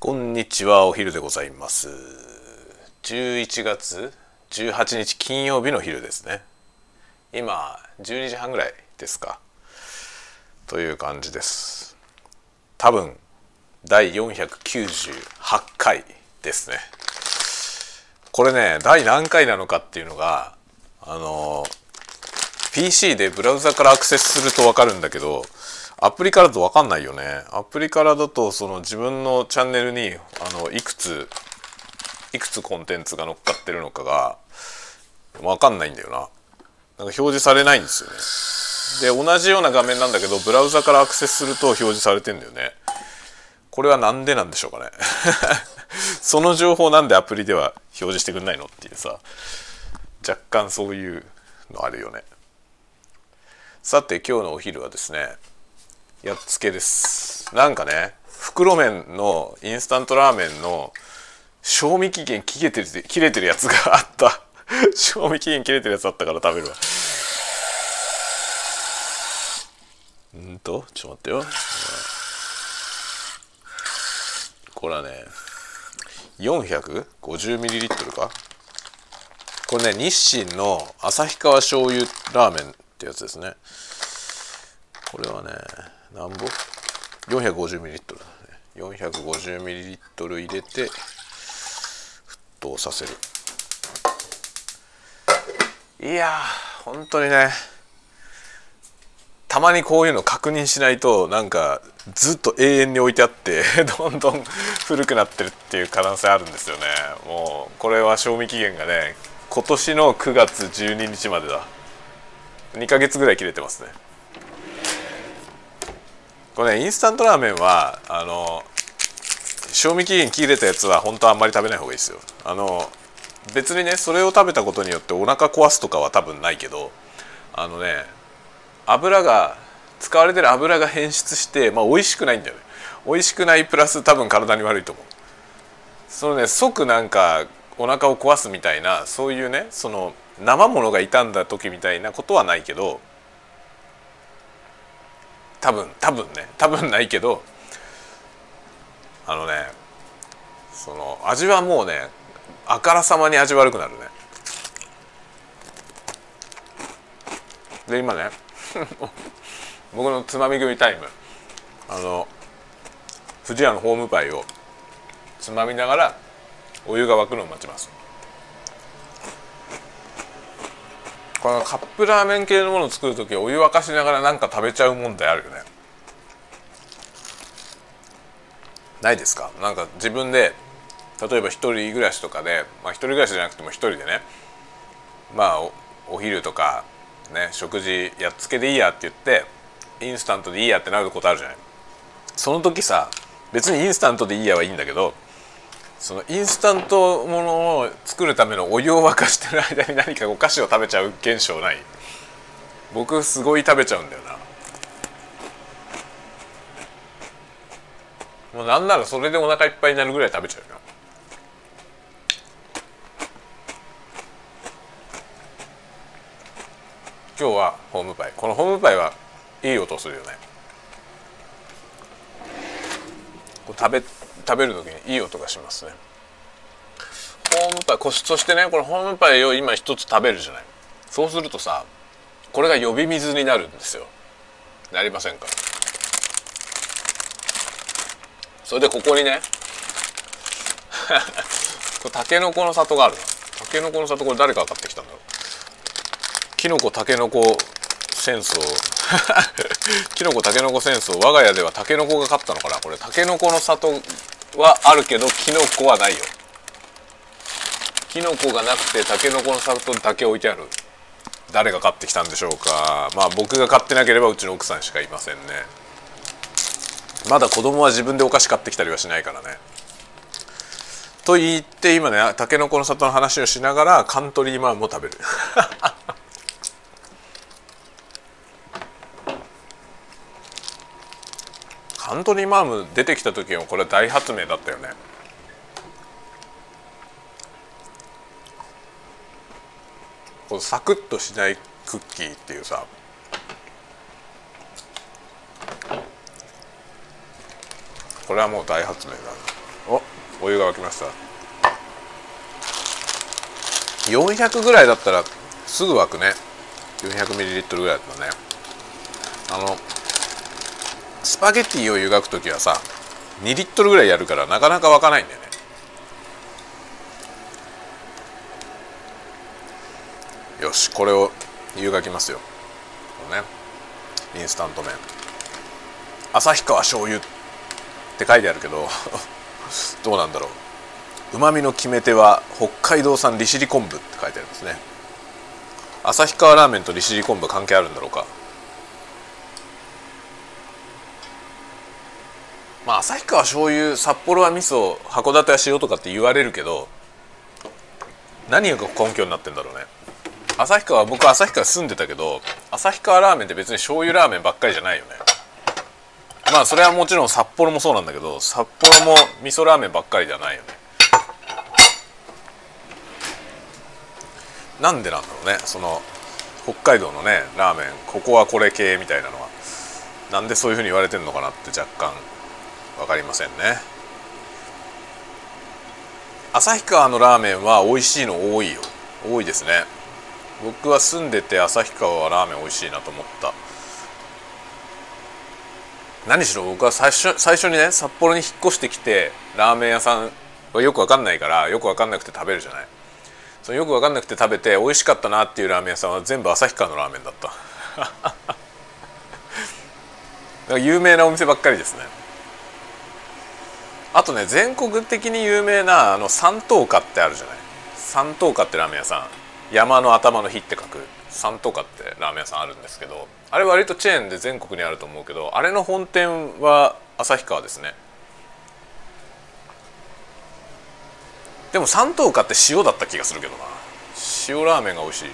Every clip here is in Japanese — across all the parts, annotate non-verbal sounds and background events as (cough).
こんにちはお昼でございます。11月18日金曜日の昼ですね。今12時半ぐらいですか。という感じです。多分第498回ですね。これね第何回なのかっていうのがあの PC でブラウザからアクセスすると分かるんだけどアプリからだと分かんないよね。アプリからだとその自分のチャンネルにあのいくついくつコンテンツが乗っかってるのかが分かんないんだよな。なんか表示されないんですよね。で同じような画面なんだけどブラウザからアクセスすると表示されてんだよね。これは何でなんでしょうかね。(laughs) その情報なんでアプリでは表示してくんないのっていうさ。若干そういうのあるよね。さて今日のお昼はですねやっつけです。なんかね袋麺のインスタントラーメンの賞味期限切れてる切れてるやつがあった。(laughs) 賞味期限切れてるやつあったから食べるわ。うんとちょっと待ってよ。これはね 450ml か。これね日清の旭川醤油ラーメンってやつですね。これはねなんぼ？450ml だね。450ml 入れて沸騰させる。いやー本当にねたまにこういうの確認しないとなんかずっと永遠に置いてあって (laughs) どんどん古くなってるっていう可能性あるんですよね。もうこれは賞味期限がね今年の9月12日までだ。2ヶ月ぐらい切れてますね。これねインスタントラーメンはあの賞味期限切れたやつは本当はあんまり食べない方がいいですよ。あの別にねそれを食べたことによってお腹壊すとかは多分ないけどあのね油が使われてる油が変質してまあ美味しくないんだよね。美味しくないプラス多分体に悪いと思う。そのね即なんかお腹を壊すみたいなそういうねその生ものが傷んだ時みたいなことはないけど多分多分ね。多分ないけどあのねその味はもうねあからさまに味悪くなるね。で今ね (laughs) 僕のつまみ食いタイム。あの富士屋のホームパイをつまみながらお湯が沸くのを待ちます。このカップラーメン系のものを作る時お湯沸かしながら何か食べちゃう問題あるよね。ないですか？なんか自分で例えば一人暮らしとかでまあ一人暮らしじゃなくても一人でねまあお昼とかね食事やっつけでいいやって言ってインスタントでいいやってなることあるじゃない。その時さ別にインスタントでいいやはいいんだけどそのインスタントものを作るためのお湯を沸かしてる間に何かお菓子を食べちゃう現象ない？僕すごい食べちゃうんだよな。もうなんならそれでお腹いっぱいになるぐらい食べちゃうよ今日はホームパイ。このホームパイはいい音するよね。食べ食べる時にいい音がしますね。ホームパイそしてねこのホームパイを今一つ食べるじゃない。そうするとさこれが呼び水になるんですよ。なりませんか？それでここにね (laughs) これタケノコの里があるなタケノコの里これ誰かが買ってきたんだろう。キノコタケノコ戦争。(laughs) キノコタケノコ戦争。我が家ではタケノコが勝ったのかなこれ。タケノコの里はあるけどキノコはないよ。キノコがなくてタケノコの里だけ置いてある。誰が買ってきたんでしょうか。まあ僕が買ってなければうちの奥さんしかいませんね。まだ子供は自分でお菓子買ってきたりはしないからね。と言って今ねタケノコの里の話をしながらカントリーマンも食べる。カントリーマーム出てきた時はこれ大発明だったよね。このサクッとしないクッキーっていうさ。これはもう大発明だ。おお湯が沸きました。400ぐらいだったらすぐ沸くね。400ml ぐらいだったね。あのスパゲッティを湯がく時はさ2リットルぐらいやるからなかなか沸かないんだよね。よしこれを湯がきますよ。このねインスタント麺。旭川醤油って書いてあるけど (laughs) どうなんだろう。うまみの決め手は北海道産利尻昆布って書いてありますね。旭川ラーメンと利尻昆布関係あるんだろうか。まあ旭川醤油札幌は味噌函館は塩とかって言われるけど何が根拠になってんだろうね。旭川僕旭川住んでたけど旭川ラーメンって別に醤油ラーメンばっかりじゃないよね。まあそれはもちろん札幌もそうなんだけど札幌も味噌ラーメンばっかりじゃないよね。なんでなんだろうねその北海道のねラーメン。ここはこれ系みたいなのは。なんでそういうふうに言われてるのかなって若干分かりませんね。旭川のラーメンは美味しいの多いよ。多いですね。僕は住んでて旭川はラーメン美味しいなと思った。何しろ僕は最初最初にね札幌に引っ越してきてラーメン屋さんはよく分かんないからよく分かんなくて食べるじゃない。そのよく分かんなくて食べて美味しかったなっていうラーメン屋さんは全部旭川のラーメンだった。(laughs) 有名なお店ばっかりですね。あとね全国的に有名なあの三等家ってあるじゃない？三等家ってラーメン屋さん。山の頭の日って書く。三等家ってラーメン屋さんあるんですけどあれ割とチェーンで全国にあると思うけどあれの本店は旭川ですね。でも三等家って塩だった気がするけどな。塩ラーメンが美味しい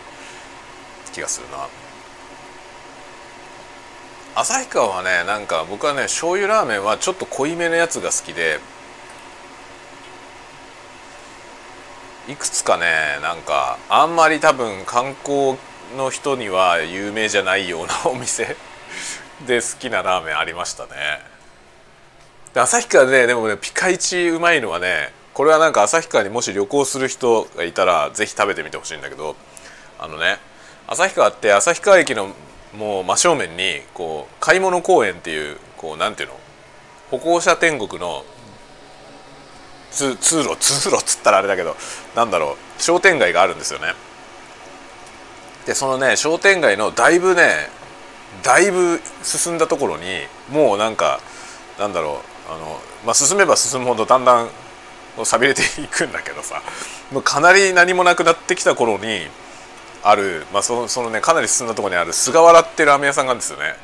気がするな。旭川はねなんか僕はね醤油ラーメンはちょっと濃いめのやつが好きでいくつかねなんかあんまり多分観光の人には有名じゃないような (laughs) お店で好きなラーメンありましたね。で旭川ねでもねピカイチうまいのはねこれはなんか旭川にもし旅行する人がいたら是非食べてみてほしいんだけどあのね旭川って旭川駅のもう真正面にこう買い物公園っていうこうなんていうの？歩行者天国の通通路通路っつったらあれだけどなんだろう？商店街があるんですよね。でそのね商店街のだいぶねだいぶ進んだところにもうなんかなんだろう？あの、まあ、進めば進むほどだんだんさびれていくんだけどさもうかなり何もなくなってきた頃にある、まあ、そのそのねかなり進んだところにある菅原ってラーメン屋さんがあるんですよね。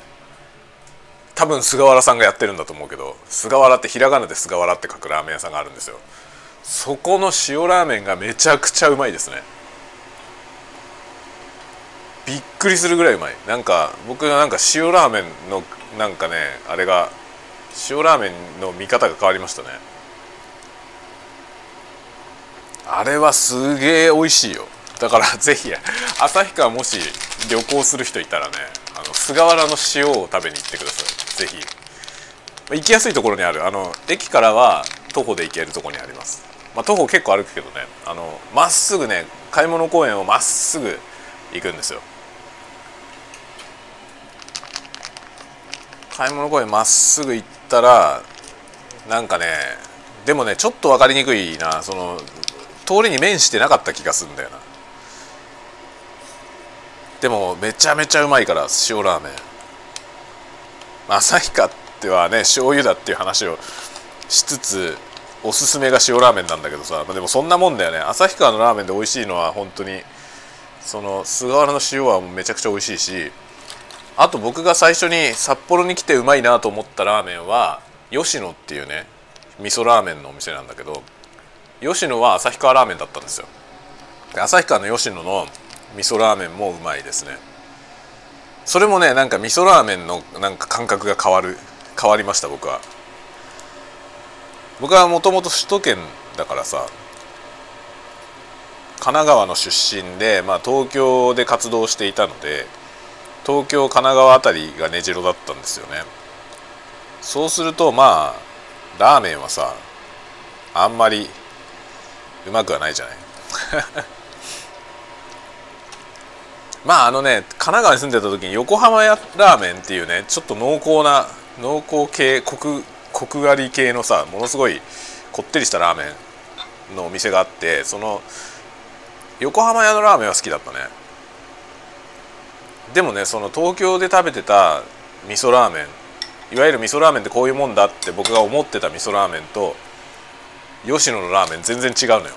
多分菅原さんがやってるんだと思うけど菅原ってひらがなで菅原って書くラーメン屋さんがあるんですよ。そこの塩ラーメンがめちゃくちゃうまいですね。びっくりするぐらいうまい。なんか僕はなんか塩ラーメンのなんかねあれが塩ラーメンの見方が変わりましたね。あれはすげえ美味しいよ。だからぜひ旭川もし旅行する人いたらねあの菅原の塩を食べに行ってください。ぜひ。行きやすいところにある。あの駅からは徒歩で行けるところにあります、まあ、徒歩結構歩くけどねあのまっすぐね買い物公園をまっすぐ行くんですよ。買い物公園まっすぐ行ったらなんかねでもねちょっと分かりにくいな。その通りに面してなかった気がするんだよな。でもめちゃめちゃうまいから塩ラーメン。旭川ってはね醤油だっていう話をしつつおすすめが塩ラーメンなんだけどさ、まあ、でもそんなもんだよね。旭川のラーメンで美味しいのは本当にその菅原の塩はめちゃくちゃ美味しいしあと僕が最初に札幌に来てうまいなと思ったラーメンは吉野っていうね味噌ラーメンのお店なんだけど吉野は旭川ラーメンだったんですよ。旭川の吉野の味噌ラーメンもうまいですね。それもねなんか味噌ラーメンのなんか感覚が変わる変わりました僕は。僕はもともと首都圏だからさ神奈川の出身で、まあ、東京で活動していたので東京神奈川辺りが根城だったんですよね。そうするとまあラーメンはさあんまりうまくはないじゃない。まああのね神奈川に住んでた時に横浜屋ラーメンっていうねちょっと濃厚な濃厚系コクコク割り系のさものすごいこってりしたラーメンのお店があってその横浜屋のラーメンは好きだったね。でもねその東京で食べてた味噌ラーメンいわゆる味噌ラーメンってこういうもんだって僕が思ってた味噌ラーメンと吉野のラーメン全然違うのよ。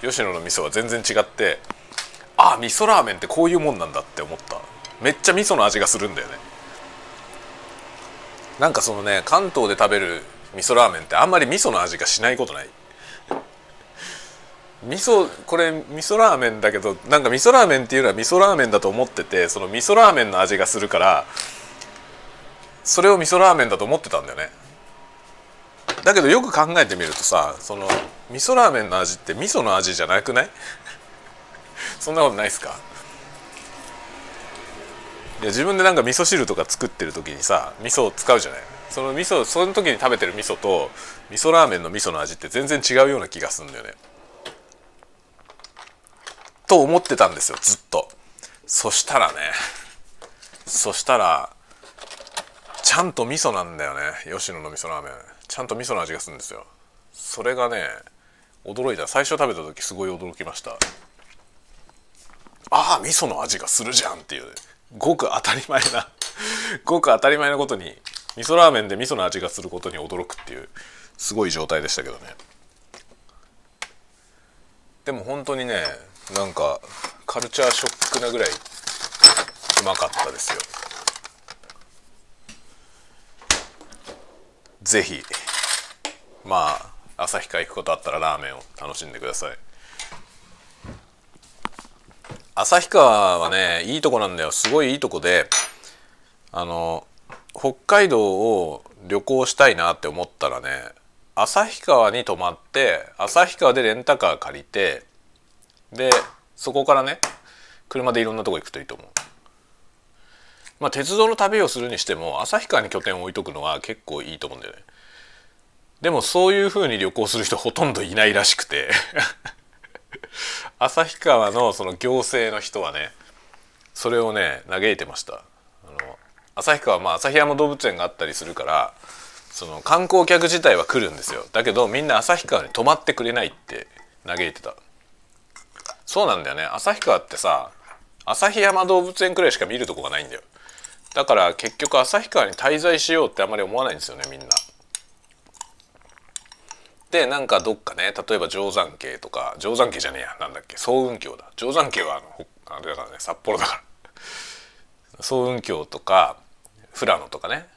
吉野の味噌は全然違ってあ味噌ラーメンってこういうもんなんだって思った。めっちゃ味噌の味がするんだよね。なんかそのね関東で食べる味噌ラーメンってあんまり味噌の味がしないことない。味噌これ味噌ラーメンだけどなんか味噌ラーメンっていうのは味噌ラーメンだと思っててその味噌ラーメンの味がするからそれを味噌ラーメンだと思ってたんだよね。だけどよく考えてみるとさその味噌ラーメンの味って味噌の味じゃなくない？(laughs) そんなことないですか？いや自分でなんか味噌汁とか作ってる時にさ味噌を使うじゃない？その味噌その時に食べてる味噌と味噌ラーメンの味噌の味って全然違うような気がするんだよね。と思ってたんですよずっと。そしたらねそしたらちゃんと味噌なんだよね吉野の味噌ラーメン。ちゃんと味噌の味がするんですよ。それがね驚いた。最初食べた時すごい驚きました。ああ味噌の味がするじゃんっていう。ごく当たり前な (laughs) ごく当たり前なことに味噌ラーメンで味噌の味がすることに驚くっていうすごい状態でしたけどね。でも本当にねなんかカルチャーショックなぐらいうまかったですよ。ぜひまあ旭川行くことあったらラーメンを楽しんでください。旭川はねいいとこなんだよすごいいいとこであの北海道を旅行したいなって思ったらね旭川に泊まって旭川でレンタカー借りてでそこからね車でいろんなとこ行くといいと思う。まあ鉄道の旅をするにしても旭川に拠点を置いとくのは結構いいと思うんだよね。でもそういうふうに旅行する人ほとんどいないらしくて (laughs) 旭川のその行政の人はねそれをね嘆いてました。あの旭川まあ旭山動物園があったりするからその観光客自体は来るんですよ。だけどみんな旭川に泊まってくれないって嘆いてた。そうなんだよね。旭川ってさ旭山動物園くらいしか見るとこがないんだよ。だから結局旭川に滞在しようってあんまり思わないんですよねみんな。でなんかどっかね例えば定山渓とか定山渓じゃねえやなんだっけ層雲峡だ。定山渓はあのあれだからね札幌だから。層雲峡とか富良野とかね。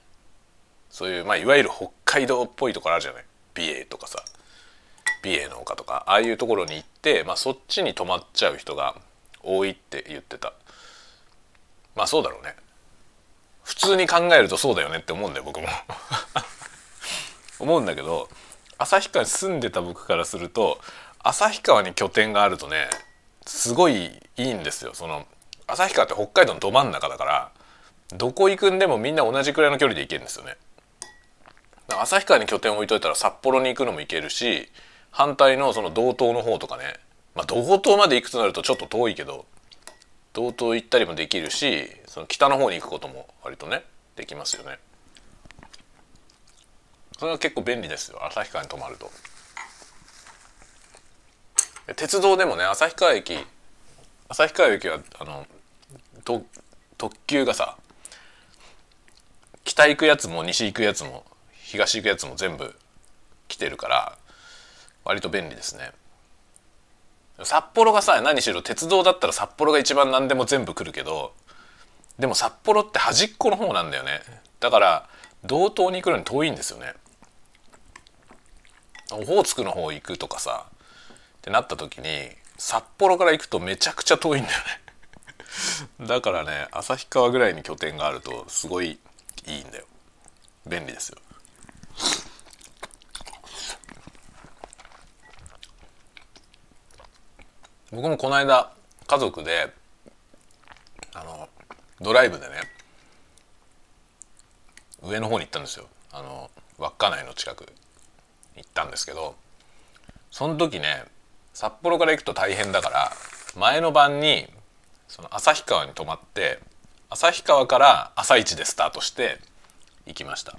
そういうまあいわゆる北海道っぽいところあるじゃない。美瑛とかさ。美瑛の丘とか。ああいうところに行って、まあ、そっちに泊まっちゃう人が多いって言ってた。まあそうだろうね。普通に考えるとそうだよねって思うんだよ僕も。(laughs) 思うんだけど旭川に住んでた僕からすると旭川に拠点があるとねすごいいいんですよ。その旭川って北海道のど真ん中だからどこ行くんでもみんな同じくらいの距離で行けるんですよね。旭川に拠点を置いといたら札幌に行くのも行けるし反対のその道東の方とかねまあ道東まで行くとなるとちょっと遠いけど道東行ったりもできるしその北の方に行くことも割とねできますよね。それは結構便利ですよ。旭川に泊まると。鉄道でもね旭川駅旭川駅はあの特急がさ北行くやつも西行くやつも東行くやつも全部来てるから割と便利ですね。札幌がさ何しろ鉄道だったら札幌が一番何でも全部来るけどでも札幌って端っこの方なんだよね。だから道東に行くのに遠いんですよね。オホーツクの方行くとかさってなった時に札幌から行くとめちゃくちゃ遠いんだよね。(laughs) だからね旭川ぐらいに拠点があるとすごいいいんだよ。便利ですよ。僕もこの間家族であのドライブでね上の方に行ったんですよ。あの稚内の近く。行ったんですけどその時ね札幌から行くと大変だから前の晩にその旭川に泊まって旭川から朝一でスタートして行きました。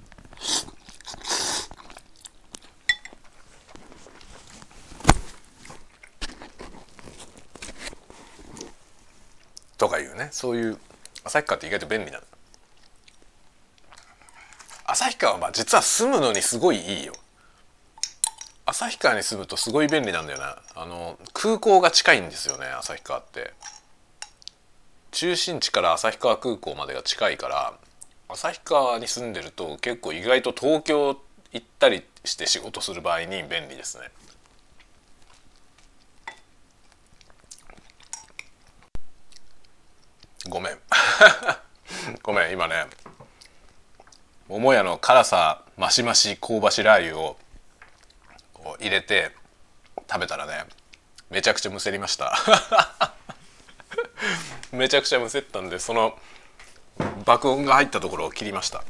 とかいうねそういう旭川って意外と便利なの。旭川は実は住むのにすごいいいよ。旭川に住むとすごい便利なんだよなあの空港が近いんですよね旭川って。中心地から旭川空港までが近いから旭川に住んでると結構意外と東京行ったりして仕事する場合に便利ですね。ごめん。(laughs) ごめん今ね。桃屋の辛さマシマシ香ばしラー油を入れて食べたらねめちゃくちゃむせりました。(laughs) めちゃくちゃむせったんでその爆音が入ったところを切りました。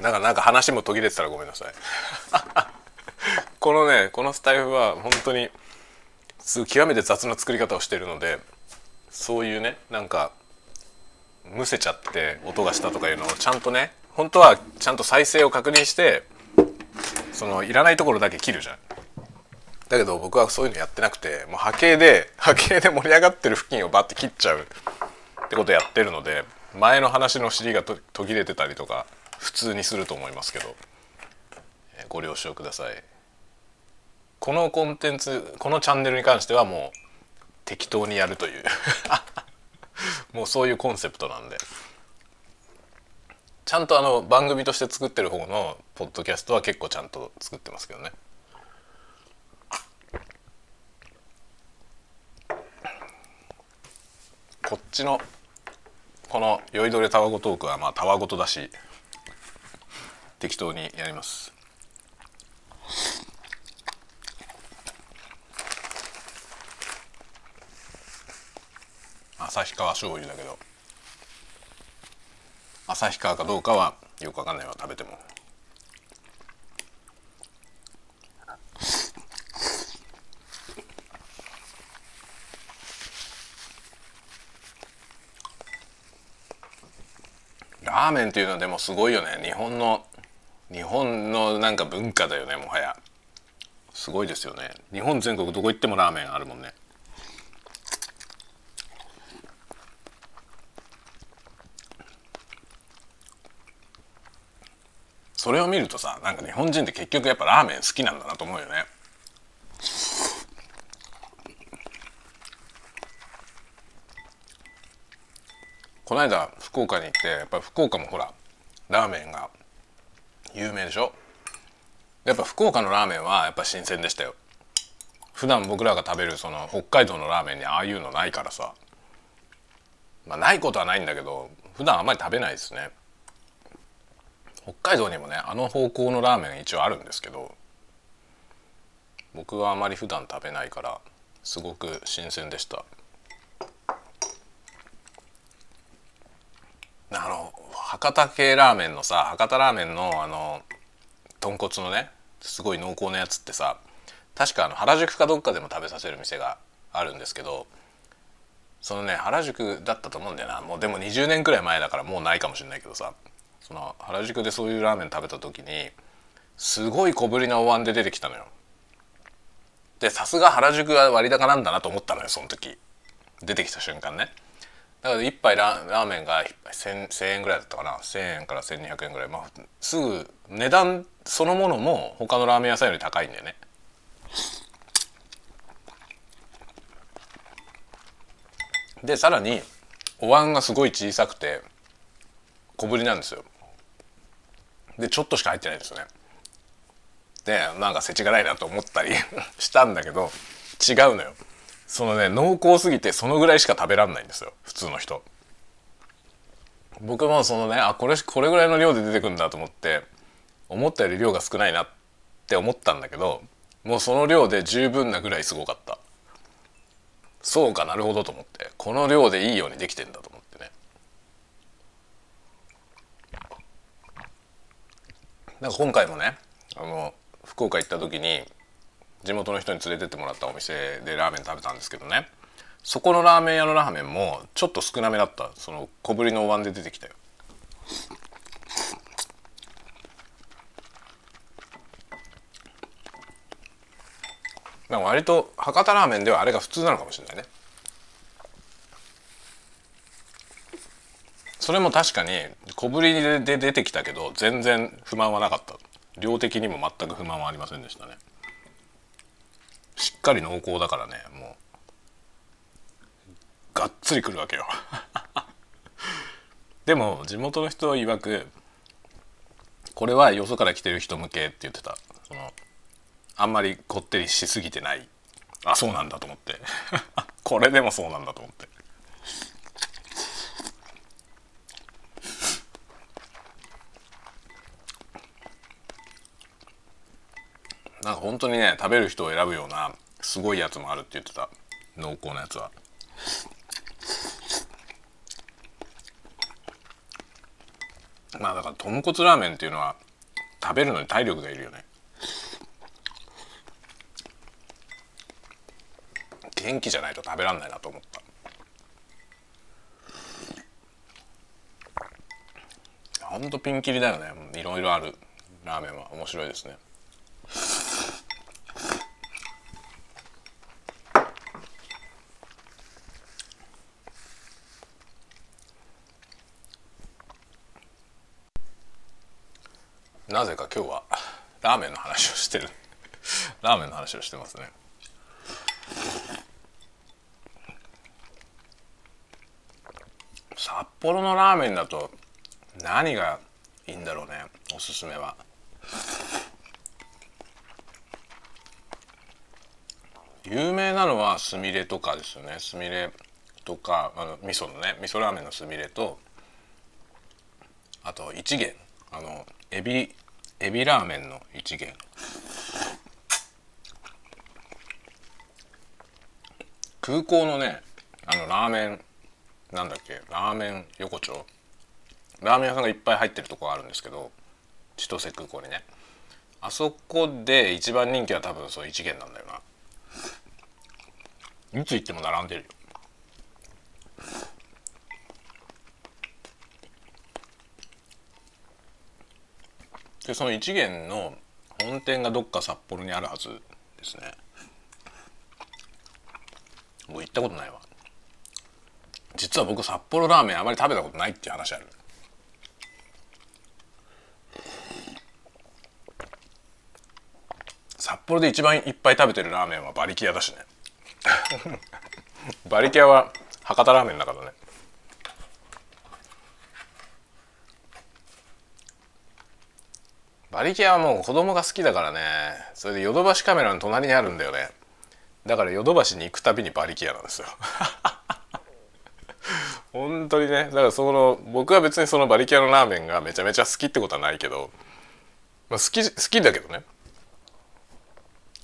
だからなんか話も途切れてたらごめんなさい。(laughs) このねこのスタイルは本当に極めて雑な作り方をしているのでそういうねなんかむせちゃって音がしたとかいうのをちゃんとね本当はちゃんと再生を確認してそのいらないところだけ切るじゃん。だけど僕はそういうのやってなくてもう波形で波形で盛り上がってる付近をバッて切っちゃうってことやってるので前の話の尻が途切れてたりとか普通にすると思いますけどご了承ください。このコンテンツこのチャンネルに関してはもう適当にやるという (laughs) もうそういうコンセプトなんでちゃんとあの番組として作ってる方のポッドキャストは結構ちゃんと作ってますけどね。こっちのこの「酔いどれたわごトーク」はまあたわごとだし適当にやります。旭川醤油だけど。旭川かどうかはよくわかんないわ食べても。ラーメンっていうのはでもすごいよね。日本の日本のなんか文化だよねもはや。すごいですよね。日本全国どこ行ってもラーメンあるもんね。それを見るとさなんか日本人って結局やっぱラーメン好きなんだなと思うよね。この間福岡に行ってやっぱ福岡もほらラーメンが有名でしょ？やっぱ福岡のラーメンはやっぱ新鮮でしたよ。普段僕らが食べるその北海道のラーメンにああいうのないからさ。まあないことはないんだけど普段あんまり食べないですね。北海道にもねあの方向のラーメン一応あるんですけど僕はあまり普段食べないからすごく新鮮でした。あの博多系ラーメンのさ博多ラーメンのあの豚骨のねすごい濃厚なやつってさ確かあの原宿かどっかでも食べさせる店があるんですけどそのね原宿だったと思うんだよな。もうでも20年くらい前だからもうないかもしれないけどさ。その原宿でそういうラーメン食べた時にすごい小ぶりなお椀で出てきたのよ。でさすが原宿は割高なんだなと思ったのよその時出てきた瞬間ね。だから1杯ラーメンが 1000, 1000円ぐらいだったかな1,000円から1,200円ぐらい、まあ、すぐ値段そのものも他のラーメン屋さんより高いんだよね。でさらにお椀がすごい小さくて小ぶりなんですよ。でちょっとしか入ってないんですよね。でなんか世知がないなと思ったり (laughs) したんだけど違うのよ。そのね濃厚すぎてそのぐらいしか食べらんないんですよ普通の人。僕もそのねあこれこれぐらいの量で出てくるんだと思って思ったより量が少ないなって思ったんだけどもうその量で十分なぐらいすごかったそうかなるほどと思ってこの量でいいようにできてんだと思ってねなんか今回もねあの福岡行った時に地元の人に連れてってもらったお店でラーメン食べたんですけどね。そこのラーメン屋のラーメンもちょっと少なめだった。その小ぶりのお椀で出てきたよ。なんか割と博多ラーメンではあれが普通なのかもしれないね。それも確かに小ぶりで出てきたけど全然不満はなかった。量的にも全く不満はありませんでしたね。しっかり濃厚だからねもう。がっつりくるわけよ。(laughs) でも地元の人曰くこれはよそから来てる人向けって言ってた。そのあんまりこってりしすぎてない。あそうなんだと思って。(laughs) これでもそうなんだと思って。なんか本当にね食べる人を選ぶようなすごいやつもあるって言ってた。濃厚なやつは。まあだから豚骨ラーメンっていうのは食べるのに体力がいるよね。元気じゃないと食べらんないなと思った。ほんとピンキリだよね。いろいろあるラーメンは。面白いですね。なぜか今日はラーメンの話をしてる。ラーメンの話をしてますね。札幌のラーメンだと何がいいんだろうねおすすめは。有名なのはすみれとかですよね。すみれとかあの味噌のね味噌ラーメンのすみれとあと一元。あのエビエビラーメンの一元。空港のねあのラーメンなんだっけラーメン横丁。ラーメン屋さんがいっぱい入ってるとこがあるんですけど千歳空港にね。あそこで一番人気は多分そう一元なんだよな。いつ行っても並んでるよ。でその一元の本店がどっか札幌にあるはずですね。もう行ったことないわ。実は僕札幌ラーメンあまり食べたことないっていう話ある。札幌で一番いっぱい食べてるラーメンは馬力屋だしね。馬力屋は博多ラーメンだからね。馬力屋はもう子供が好きだからね。それでヨドバシカメラの隣にあるんだよね。だからヨドバシに行くたびに馬力屋なんですよ。(laughs) 本当にね。だからその僕は別にその馬力屋のラーメンがめちゃめちゃ好きってことはないけど、まあ、好き好きだけどね。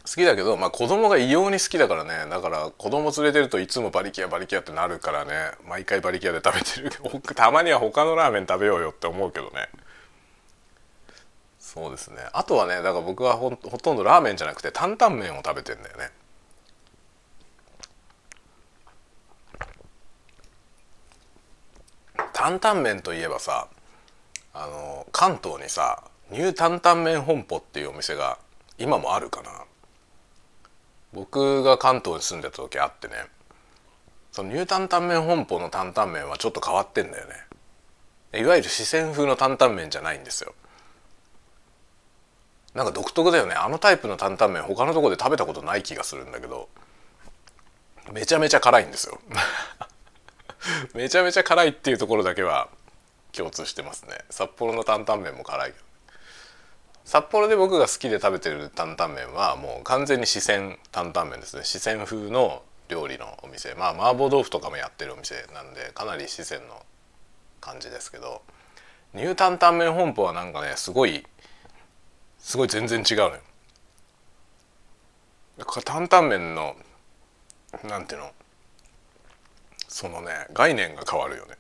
好きだけど、まあ、子供が異様に好きだからね。だから子供連れてるといつも馬力屋馬力屋ってなるからね。毎回馬力屋で食べてる。(laughs) たまには他のラーメン食べようよって思うけどね。そうですね。あとはねだから僕はほほとんどラーメンじゃなくて担々麺を食べてんだよね。担々麺といえばさあの関東にさニュー担々麺本舗っていうお店が今もあるかな。僕が関東に住んでた時あってねそのニュー担々麺本舗の担々麺はちょっと変わってんだよね。いわゆる四川風の担々麺じゃないんですよ。なんか独特だよね。あのタイプの担々麺他のとこで食べたことない気がするんだけど。めちゃめちゃ辛いんですよ。(laughs) めちゃめちゃ辛いっていうところだけは共通してますね。札幌の担々麺も辛い札幌で僕が好きで食べてる担々麺はもう完全に四川担々麺ですね。四川風の料理のお店。まあ麻婆豆腐とかもやってるお店なんでかなり四川の感じですけど。ニュー担々麺本舗はなんかねすごいすごい全然違うのよ。担々麺のなんていうの？そのね概念が変わるよね。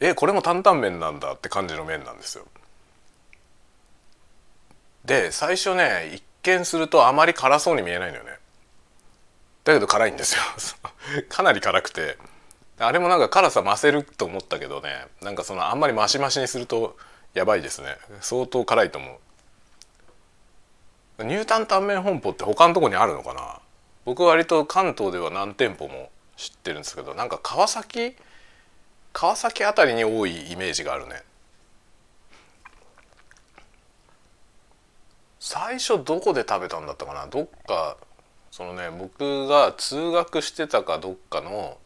えこれも担々麺なんだって感じの麺なんですよ。で最初ね一見するとあまり辛そうに見えないのよね。だけど辛いんですよ。(laughs) かなり辛くて。あれもなんか辛さ増せると思ったけどね。なんかそのあんまりマシマシにするとやばいですね。相当辛いと思う。ニュータンタンメン本舗って他のとこにあるのかな？僕は割と関東では何店舗も知ってるんですけどなんか川崎？川崎あたりに多いイメージがあるね。最初どこで食べたんだったかな？どっかそのね僕が通学してたかどっかの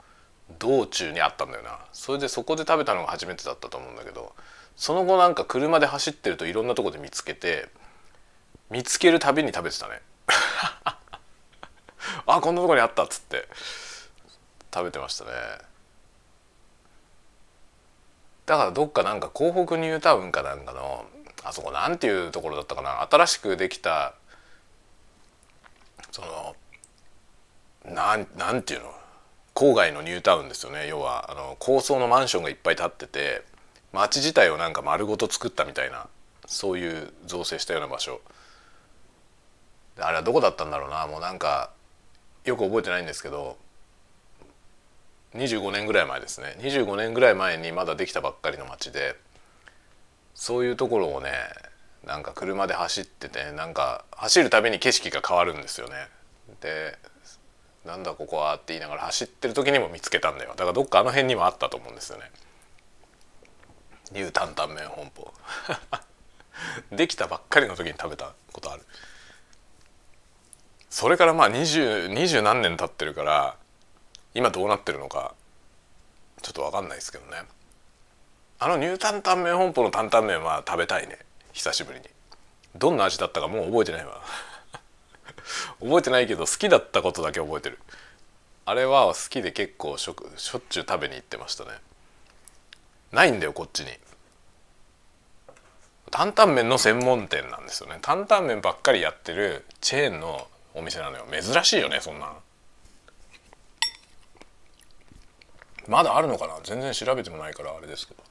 道中にあったんだよな。それでそこで食べたのが初めてだったと思うんだけどその後なんか車で走ってるといろんなとこで見つけて見つけるたびに食べてたね。(laughs) あこんなとこにあったっつって。食べてましたね。だからどっかなんか港北ニュータウンかなんかのあそこなんていうところだったかな。新しくできたそのなんなんていうの？郊外のニュータウンですよね。要はあの高層のマンションがいっぱい建ってて街自体をなんか丸ごと作ったみたいなそういう造成したような場所。あれはどこだったんだろうなもうなんかよく覚えてないんですけど25年ぐらい前ですね25年ぐらい前にまだできたばっかりの街でそういうところをねなんか車で走っててなんか走るたびに景色が変わるんですよね。でなんだここはって言いながら走ってる時にも見つけたんだよだからどっかあの辺にもあったと思うんですよね。牛担々麺本舗 (laughs) できたばっかりの時に食べたことあるそれからまあ二十二十何年経ってるから今どうなってるのかちょっと分かんないですけどね。あのニュータンタン麺本舗の担々麺は食べたいね。久しぶりに。どんな味だったかもう覚えてないわ。(laughs) 覚えてないけど好きだったことだけ覚えてる。あれは好きで結構しょしょっちゅう食べに行ってましたね。ないんだよこっちに。担々麺の専門店なんですよね。担々麺ばっかりやってるチェーンのお店なのよ。珍しいよねそんなん。まだあるのかな？全然調べてもないからあれですけど。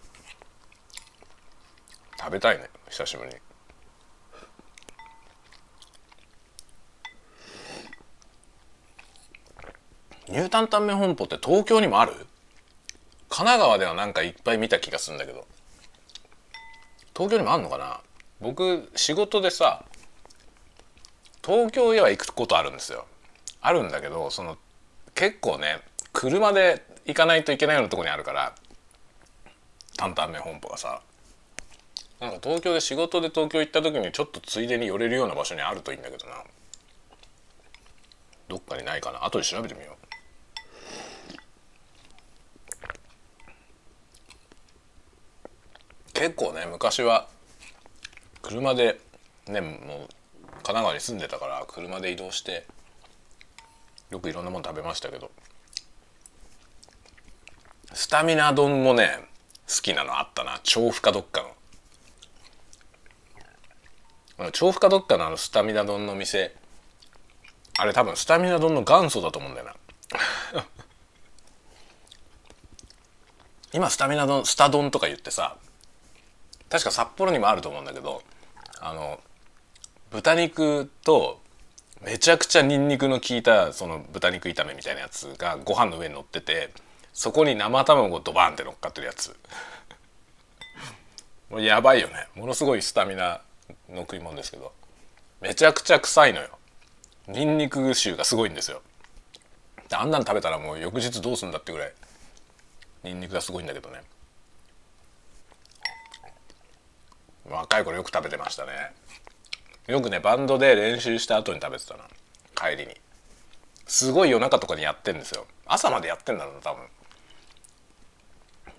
食べたいね久しぶりに。ニュータンタンメン本舗って東京にもある？神奈川ではなんかいっぱい見た気がするんだけど。東京にもあんのかな？僕仕事でさ東京へは行くことあるんですよ。あるんだけどその結構ね車で行かないといけないようなとこにあるから担々麺本舗がさなんか東京で仕事で東京行った時にちょっとついでに寄れるような場所にあるといいんだけどな。どっかにないかな。後で調べてみよう。結構ね昔は車でねもう奈川に住んでたから車で移動してよくいろんなもの食べましたけど。スタミナ丼もね好きなのあったな。調布かどっかの調布かどっかのあのスタミナ丼の店。あれ多分スタミナ丼の元祖だと思うんだよな。(laughs) 今スタミナ丼スタ丼とか言ってさ確か札幌にもあると思うんだけど豚肉とめちゃくちゃニンニクの効いたその豚肉炒めみたいなやつがご飯の上に乗っててそこに生卵ドバンって乗っかってるやつ。(laughs) もうやばいよね。ものすごいスタミナの食い物ですけど。めちゃくちゃ臭いのよ。ニンニク臭がすごいんですよ。あんなの食べたらもう翌日どうすんだってぐらいニンニクがすごいんだけどね。若い頃よく食べてましたね。よくねバンドで練習した後に食べてたな帰りに。すごい夜中とかにやってんですよ。朝までやってんだろうな多分。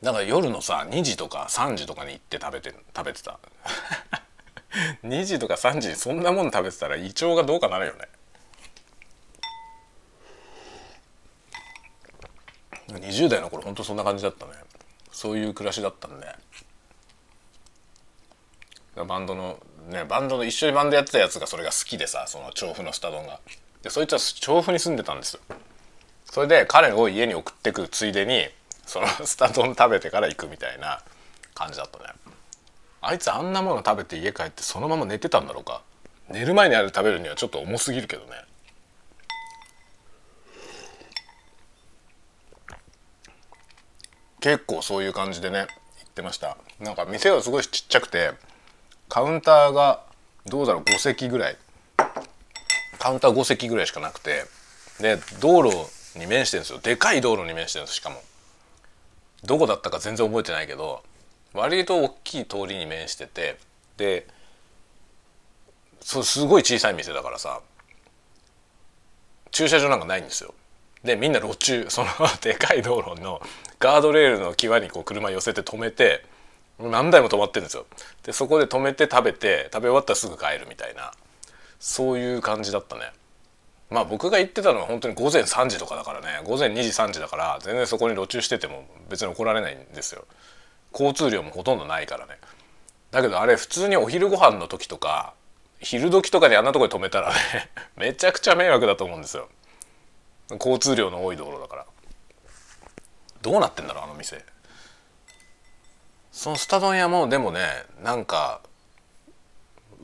だから夜のさ2時とか3時とかに行って食べて食べてた。(laughs) 2時とか3時にそんなもん食べてたら胃腸がどうかなるよね。20代の頃ほんとそんな感じだったね。そういう暮らしだったんで。バンドのねバンドの一緒にバンドやってたやつがそれが好きでさその調布のスタドンが。でそいつは調布に住んでたんですよ。それで彼を家に送ってくついでにそのスタ丼食べてから行くみたいな感じだったね。あいつあんなもの食べて家帰ってそのまま寝てたんだろうか。寝る前にあれ食べるにはちょっと重すぎるけどね。結構そういう感じでね言ってました。なんか店はすごいちっちゃくてカウンターがどうだろう5席ぐらい。カウンター5席ぐらいしかなくて。で道路に面してるんですよ。でかい道路に面してるんですしかも。どこだったか全然覚えてないけど。割と大きい通りに面してて。でそうすごい小さい店だからさ。駐車場なんかないんですよ。でみんな路中その (laughs) でかい道路のガードレールの際にこう車寄せて止めて何台も止まってるんですよ。でそこで止めて食べて食べ終わったらすぐ帰るみたいなそういう感じだったね。まあ僕が言ってたのは本当に午前3時とかだからね。午前2時3時だから全然そこに路中してても別に怒られないんですよ。交通量もほとんどないからね。だけどあれ普通にお昼ご飯の時とか昼時とかにあんなとこで止めたらね (laughs) めちゃくちゃ迷惑だと思うんですよ。交通量の多い道路だから。どうなってんだろうあの店。そのスタ丼屋もでもねなんか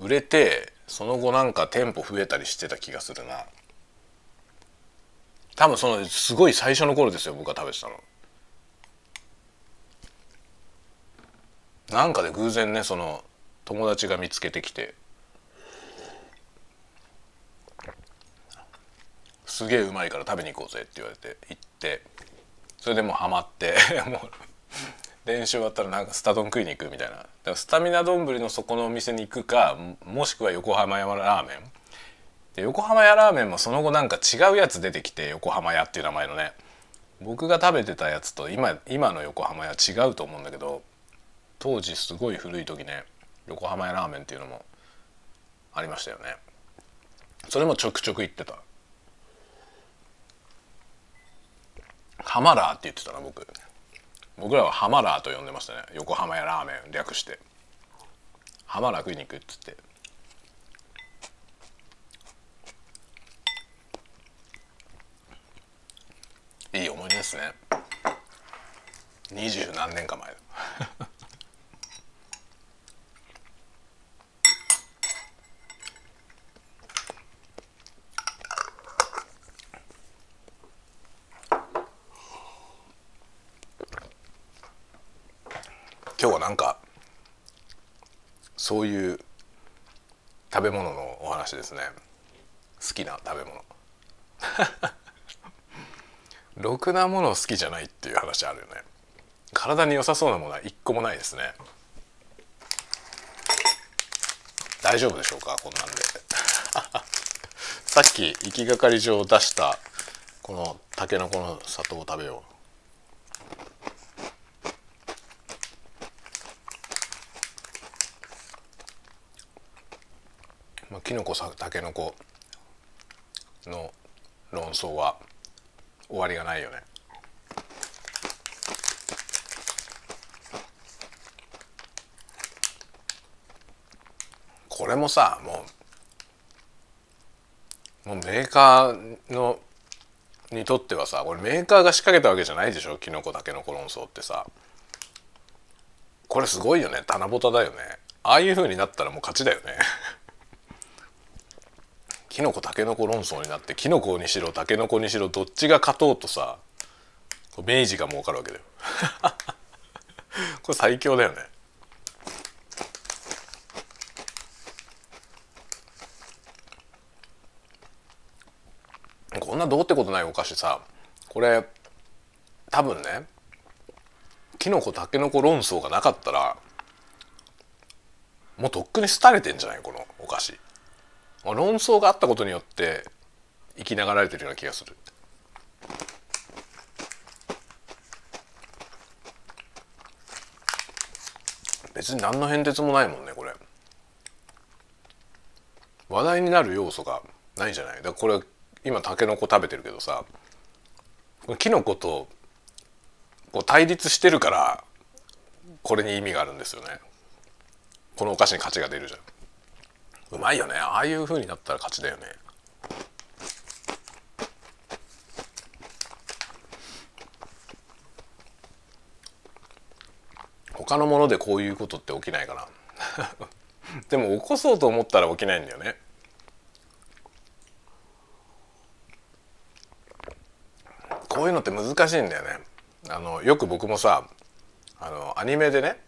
売れてその後なんか店舗増えたりしてた気がするな。多分そのすごい最初の頃ですよ僕が食べてたの。なんかで偶然ねその友達が見つけてきて。すげえうまいから食べに行こうぜって言われて行って。それでもうハマって。も (laughs) う練習終わったらなんかスタ丼食いに行くみたいな。だからスタミナ丼のそこのお店に行くかもしくは横浜山ラーメン。で横浜屋ラーメンもその後なんか違うやつ出てきて横浜屋っていう名前のね。僕が食べてたやつと今今の横浜屋違うと思うんだけど当時すごい古い時ね横浜屋ラーメンっていうのもありましたよね。それもちょくちょく行ってた。ハマラーって言ってたな僕。僕らはハマラーと呼んでましたね。横浜やラーメン略して。ハマラー食いに行くっつって。いい思い出ですね。二十何年か前。なんかそういう食べ物のお話ですね。好きな食べ物。(laughs) ろくなもの好きじゃないっていう話あるよね。体に良さそうなものは一個もないですね。大丈夫でしょうか？こんなんで。(laughs) さっき行きがかり上出したこのたけのこの砂糖を食べよう。まあ、きのこさたけのこの論争は終わりがないよね。これもさもうもうメーカーのにとってはさこれメーカーが仕掛けたわけじゃないでしょ？きのこたけのこ論争ってさ。これすごいよね。棚ぼただよね。ああいう風になったらもう勝ちだよね。きのこたけのこ論争になってきのこにしろたけのこにしろどっちが勝とうとさ明治が儲かるわけだよ。(laughs) これ最強だよね。こんなどうってことないお菓子さこれ多分ねきのこたけのこ論争がなかったらもうとっくに廃れてんじゃないこのお菓子。まあ論争があったことによって生きながられてるような気がする。別に何の変哲もないもんねこれ。話題になる要素がないじゃない。だからこれ今たけのこ食べてるけどさきのことこう対立してるからこれに意味があるんですよね。このお菓子に価値が出るじゃん。うまいよね。ああいう風になったら勝ちだよね。他のものでこういうことって起きないかな。(laughs) でも起こそうと思ったら起きないんだよね。こういうのって難しいんだよね。あのよく僕もさあのアニメでね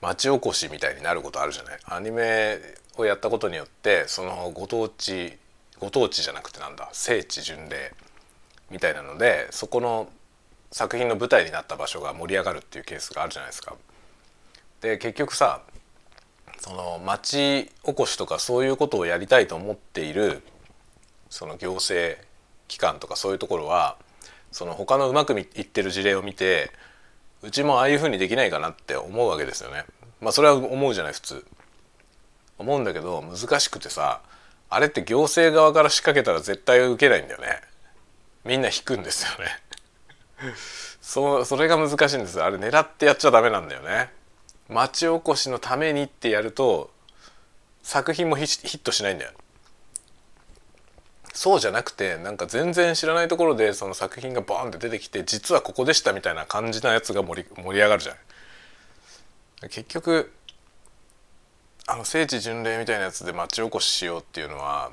町おこしみたいになることあるじゃない。アニメをやったことによってそのご当地ご当地じゃなくてなんだ聖地巡礼みたいなのでそこの作品の舞台になった場所が盛り上がるっていうケースがあるじゃないですか。で結局さその町おこしとかそういうことをやりたいと思っているその行政機関とかそういうところはその他のうまくいってる事例を見てうちもああいうふうにできないかなって思うわけですよね。まあそれは思うじゃない普通。思うんだけど難しくてさあれって行政側から仕掛けたら絶対受けないんだよね。みんな引くんですよね。(laughs) そうそれが難しいんですあれ狙ってやっちゃダメなんだよね。町おこしのためにってやると作品もヒットしないんだよ。そうじゃなくてなんか全然知らないところでその作品がボーンって出てきて実はここでしたみたいな感じなやつが盛り盛り上がるじゃん。結局あの聖地巡礼みたいなやつで町おこししようっていうのは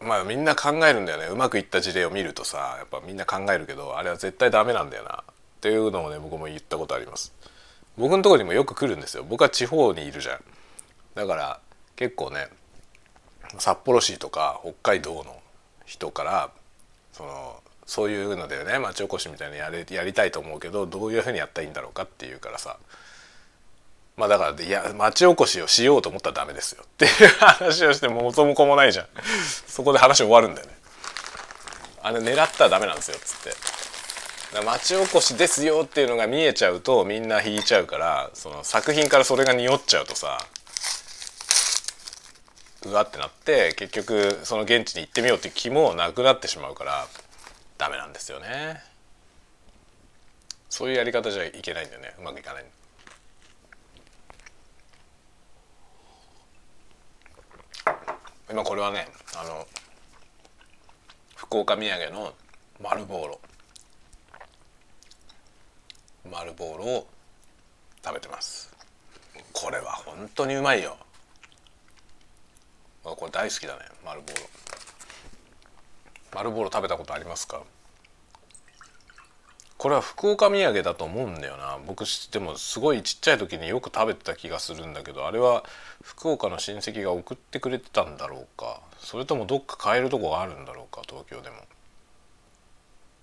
まあみんな考えるんだよねうまくいった事例を見るとさやっぱみんな考えるけどあれは絶対ダメなんだよなっていうのをね僕も言ったことあります。僕のとこにもよく来るんですよ僕は地方にいるじゃん。だから結構ね札幌市とか北海道の人からそのそういうのでね町おこしみたいなやれやりたいと思うけどどういうふうにやったらいいんだろうかっていうからさまあだからいや町おこしをしようと思ったらダメですよっていう話をしても元も子もないじゃん。そこで話終わるんだよね。あれ狙ったらダメなんですよっつって。町おこしですよっていうのが見えちゃうとみんな引いちゃうからその作品からそれが匂っちゃうとさうわってなって結局その現地に行ってみようっていう気もなくなってしまうからダメなんですよね。そういうやり方じゃいけないんだよね。うまくいかない今これはねあの福岡土産の丸ボーロ。丸ボーロを食べてます。これは本当にうまいよ。これ大好きだね丸ボーロ。丸ボーロ食べたことありますか？これは福岡土産だと思うんだよな。僕でもすごいちっちゃい時によく食べてた気がするんだけどあれは福岡の親戚が送ってくれてたんだろうか。それともどっか買えるとこがあるんだろうか東京でも。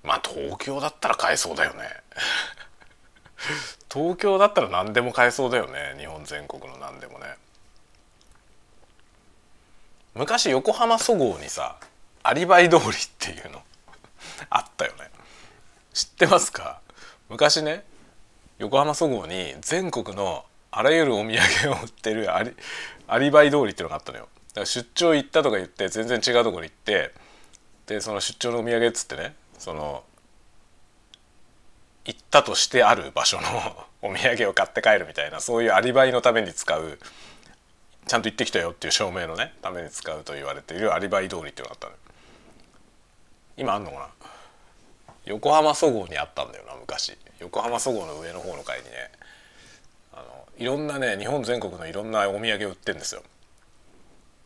まあ東京だったら買えそうだよね。(laughs) 東京だったら何でも買えそうだよね。日本全国の何でもね。昔横浜そごうにさアリバイ通りっていうのあったよね。知ってますか？昔ね横浜そごうに全国のあらゆるお土産を売ってるアリアリバイ通りっていうのがあったのよ。だから出張行ったとか言って全然違うところに行ってでその出張のお土産っつってねその行ったとしてある場所の (laughs) お土産を買って帰るみたいなそういうアリバイのために使うちゃんと行ってきたよっていう証明のねために使うと言われているアリバイ通りっていうのがあったのよ。今あんのかな？横浜そごうにあったんだよな昔。横浜そごうの上の方の階にね。あのいろんなね日本全国のいろんなお土産売ってんですよ。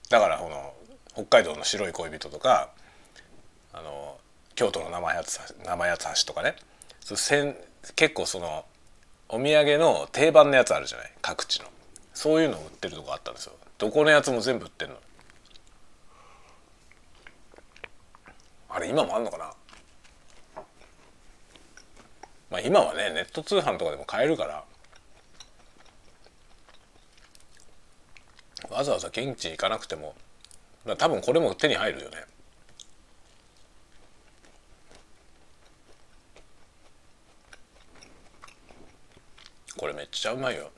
だからこの北海道の白い恋人とかあの京都の生八つ生八つ橋とかね。せん結構そのお土産の定番のやつあるじゃない？各地の。そういうのを売ってるとこあったんですよ。どこのやつも全部売ってんの。あれ今もあんのかな？まあ今はねネット通販とかでも買えるから。わざわざ現地行かなくても。多分これも手に入るよね。これめっちゃうまいよ。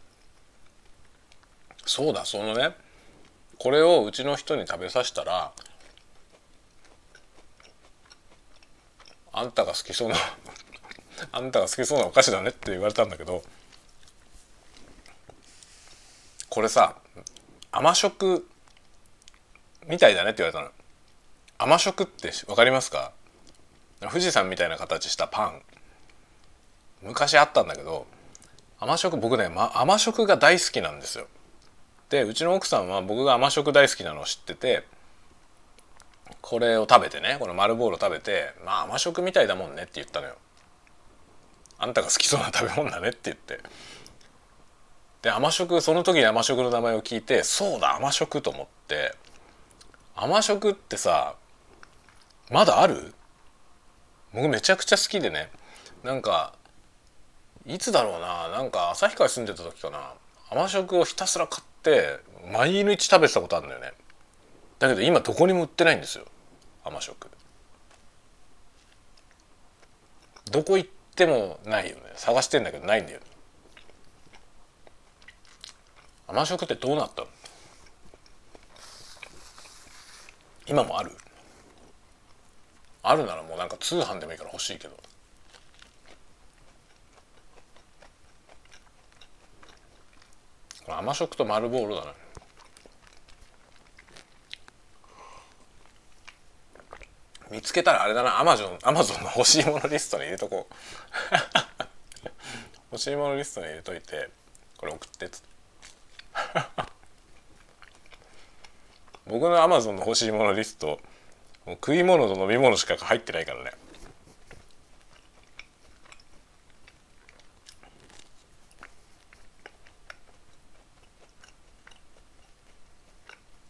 そうだそのねこれをうちの人に食べさせたらあんたが好きそうなあんたが好きそうなお菓子だねって言われたんだけどこれさ甘食みたいだねって言われたの。甘食って分かりますか？富士山みたいな形したパン。昔あったんだけど甘食僕ね、ま、甘食が大好きなんですよ。でうちの奥さんは僕が甘食大好きなのを知っててこれを食べてねこの丸ボールを食べて「まあ甘食みたいだもんね」って言ったのよ。あんたが好きそうな食べ物だねって言って。で甘食その時に甘食の名前を聞いてそうだ甘食と思って。甘食ってさまだある？僕めちゃくちゃ好きでね。なんかいつだろうな？なんか旭川住んでた時かな。甘食をひたすら買って毎日食べてたことあるんだよね。だけど今どこにも売ってないんですよ。甘食。どこ行ってもないよね。探してんだけどないんだよ甘食ってどうなったの？今もある？あるならもうなんか通販でもいいから欲しいけど。甘食と丸ボールだね見つけたらあれだな。アマゾンアマゾンの欲しいものリストに入れとこう。(laughs) 欲しいものリストに入れといてこれ送ってっつ。僕のアマゾンの欲しいものリストもう食い物と飲み物しか入ってないからね。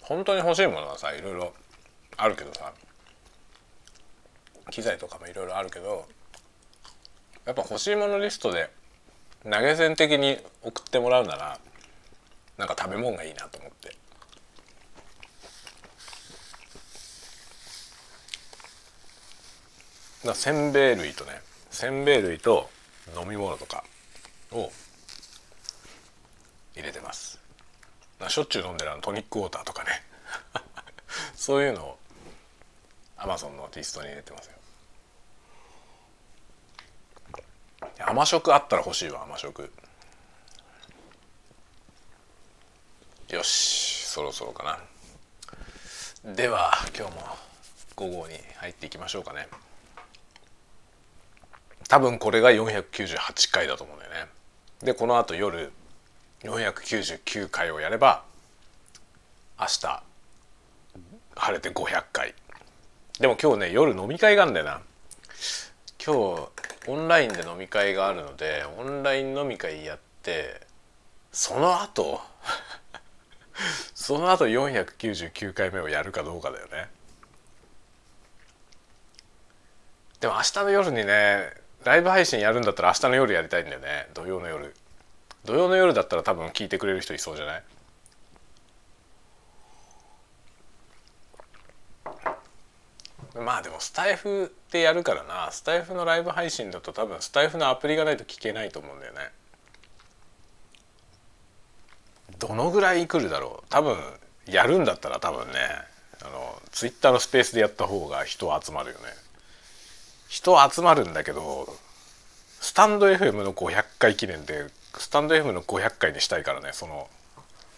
本当に欲しいものはさいろいろあるけどさ。機材とかもいろいろあるけどやっぱ欲しいものリストで投げ銭的に送ってもらうならなんか食べ物がいいなと思って。だせんべい類とねせんべい類と飲み物とかを入れてます。しょっちゅう飲んでるあのトニックウォーターとかね。(laughs) そういうのをアマゾンのリストに入れてますよ。甘食あったら欲しいわ甘食。よしそろそろかな。では今日も午後に入っていきましょうかね。多分これが498回だと思うんだよね。でこのあと夜499回をやれば明日晴れて500回。でも今日ね夜飲み会があるんだよな。今日オンラインで飲み会があるのでオンライン飲み会やってその後 (laughs) その後499回目をやるかどうかだよね。でも明日の夜にねライブ配信やるんだったら明日の夜やりたいんだよね。土曜の夜。土曜の夜だったら多分聞いてくれる人いそうじゃない？まあでもスタイフでやるからな。スタイフのライブ配信だと多分スタイフのアプリがないと聞けないと思うんだよね。どのぐらい来るだろう。多分やるんだったら多分ね。あのツイッターのスペースでやった方が人集まるよね。人集まるんだけどスタンド FM の500回記念でスタンド FM の500回にしたいからね。その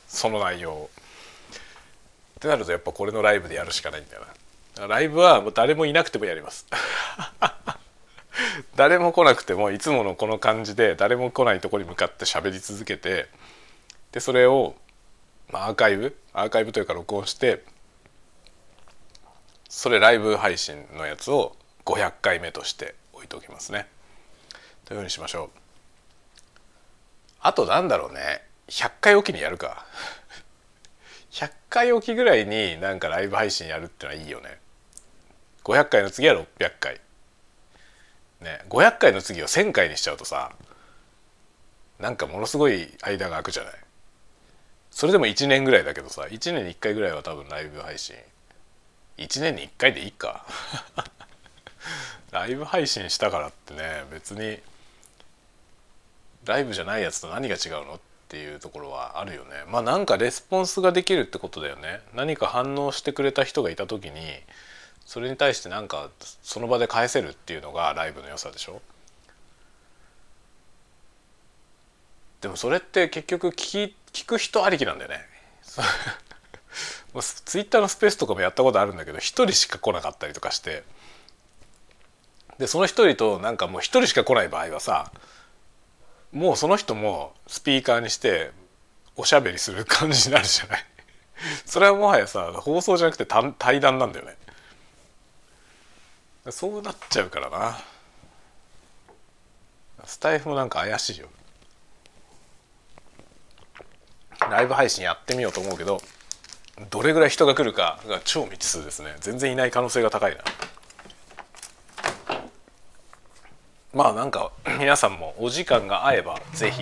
その内容ってなるとやっぱこれのライブでやるしかないんだよな。ライブはもう誰もいなくてもやります (laughs) 誰も来なくてもいつものこの感じで誰も来ないとこに向かって喋り続けてでそれを、まあ、アーカイブアーカイブというか録音してそれライブ配信のやつを500回目として置いておきますね。というふうにしましょう。あとなんだろうね100回おきにやるか。(laughs) 100回おきぐらいになんかライブ配信やるってのはいいよね。500回の次は600回。ね500回の次を1,000回にしちゃうとさなんかものすごい間が空くじゃない？それでも1年ぐらいだけどさ1年に1回ぐらいは多分ライブ配信。1年に1回でいいか。(laughs) ライブ配信したからってね別にライブじゃないやつと何が違うのっていうところはあるよね。まあなんかレスポンスができるってことだよね。何か反応してくれた人がいた時にそれに対してなんかその場で返せるっていうのがライブの良さでしょ？でもそれって結局聞き聞く人ありきなんだよね。(laughs) ツイッターのスペースとかもやったことあるんだけど一人しか来なかったりとかして。でその一人となんかもう一人しか来ない場合はさもうその人もスピーカーにしておしゃべりする感じになるじゃない？それはもはやさ放送じゃなくて対談なんだよね。そうなっちゃうからな。スタイフもなんか怪しいよ。ライブ配信やってみようと思うけどどれぐらい人が来るかが超未知数ですね。全然いない可能性が高いな。まあなんか皆さんもお時間が合えば是非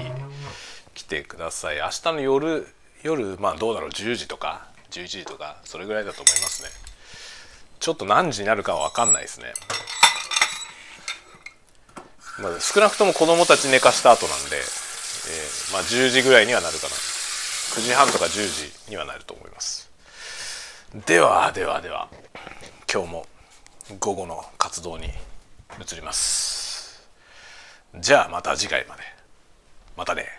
来てください。明日の夜夜まあどうだろう。10時とか11時とかそれぐらいだと思いますね。ちょっと何時になるかは分かんないですね。まあ、少なくとも子供たち寝かした後なんで、えー、まあ、10時ぐらいにはなるかな。9時半とか10時にはなると思います。ではではでは今日も午後の活動に移ります。じゃあまた次回まで。またね。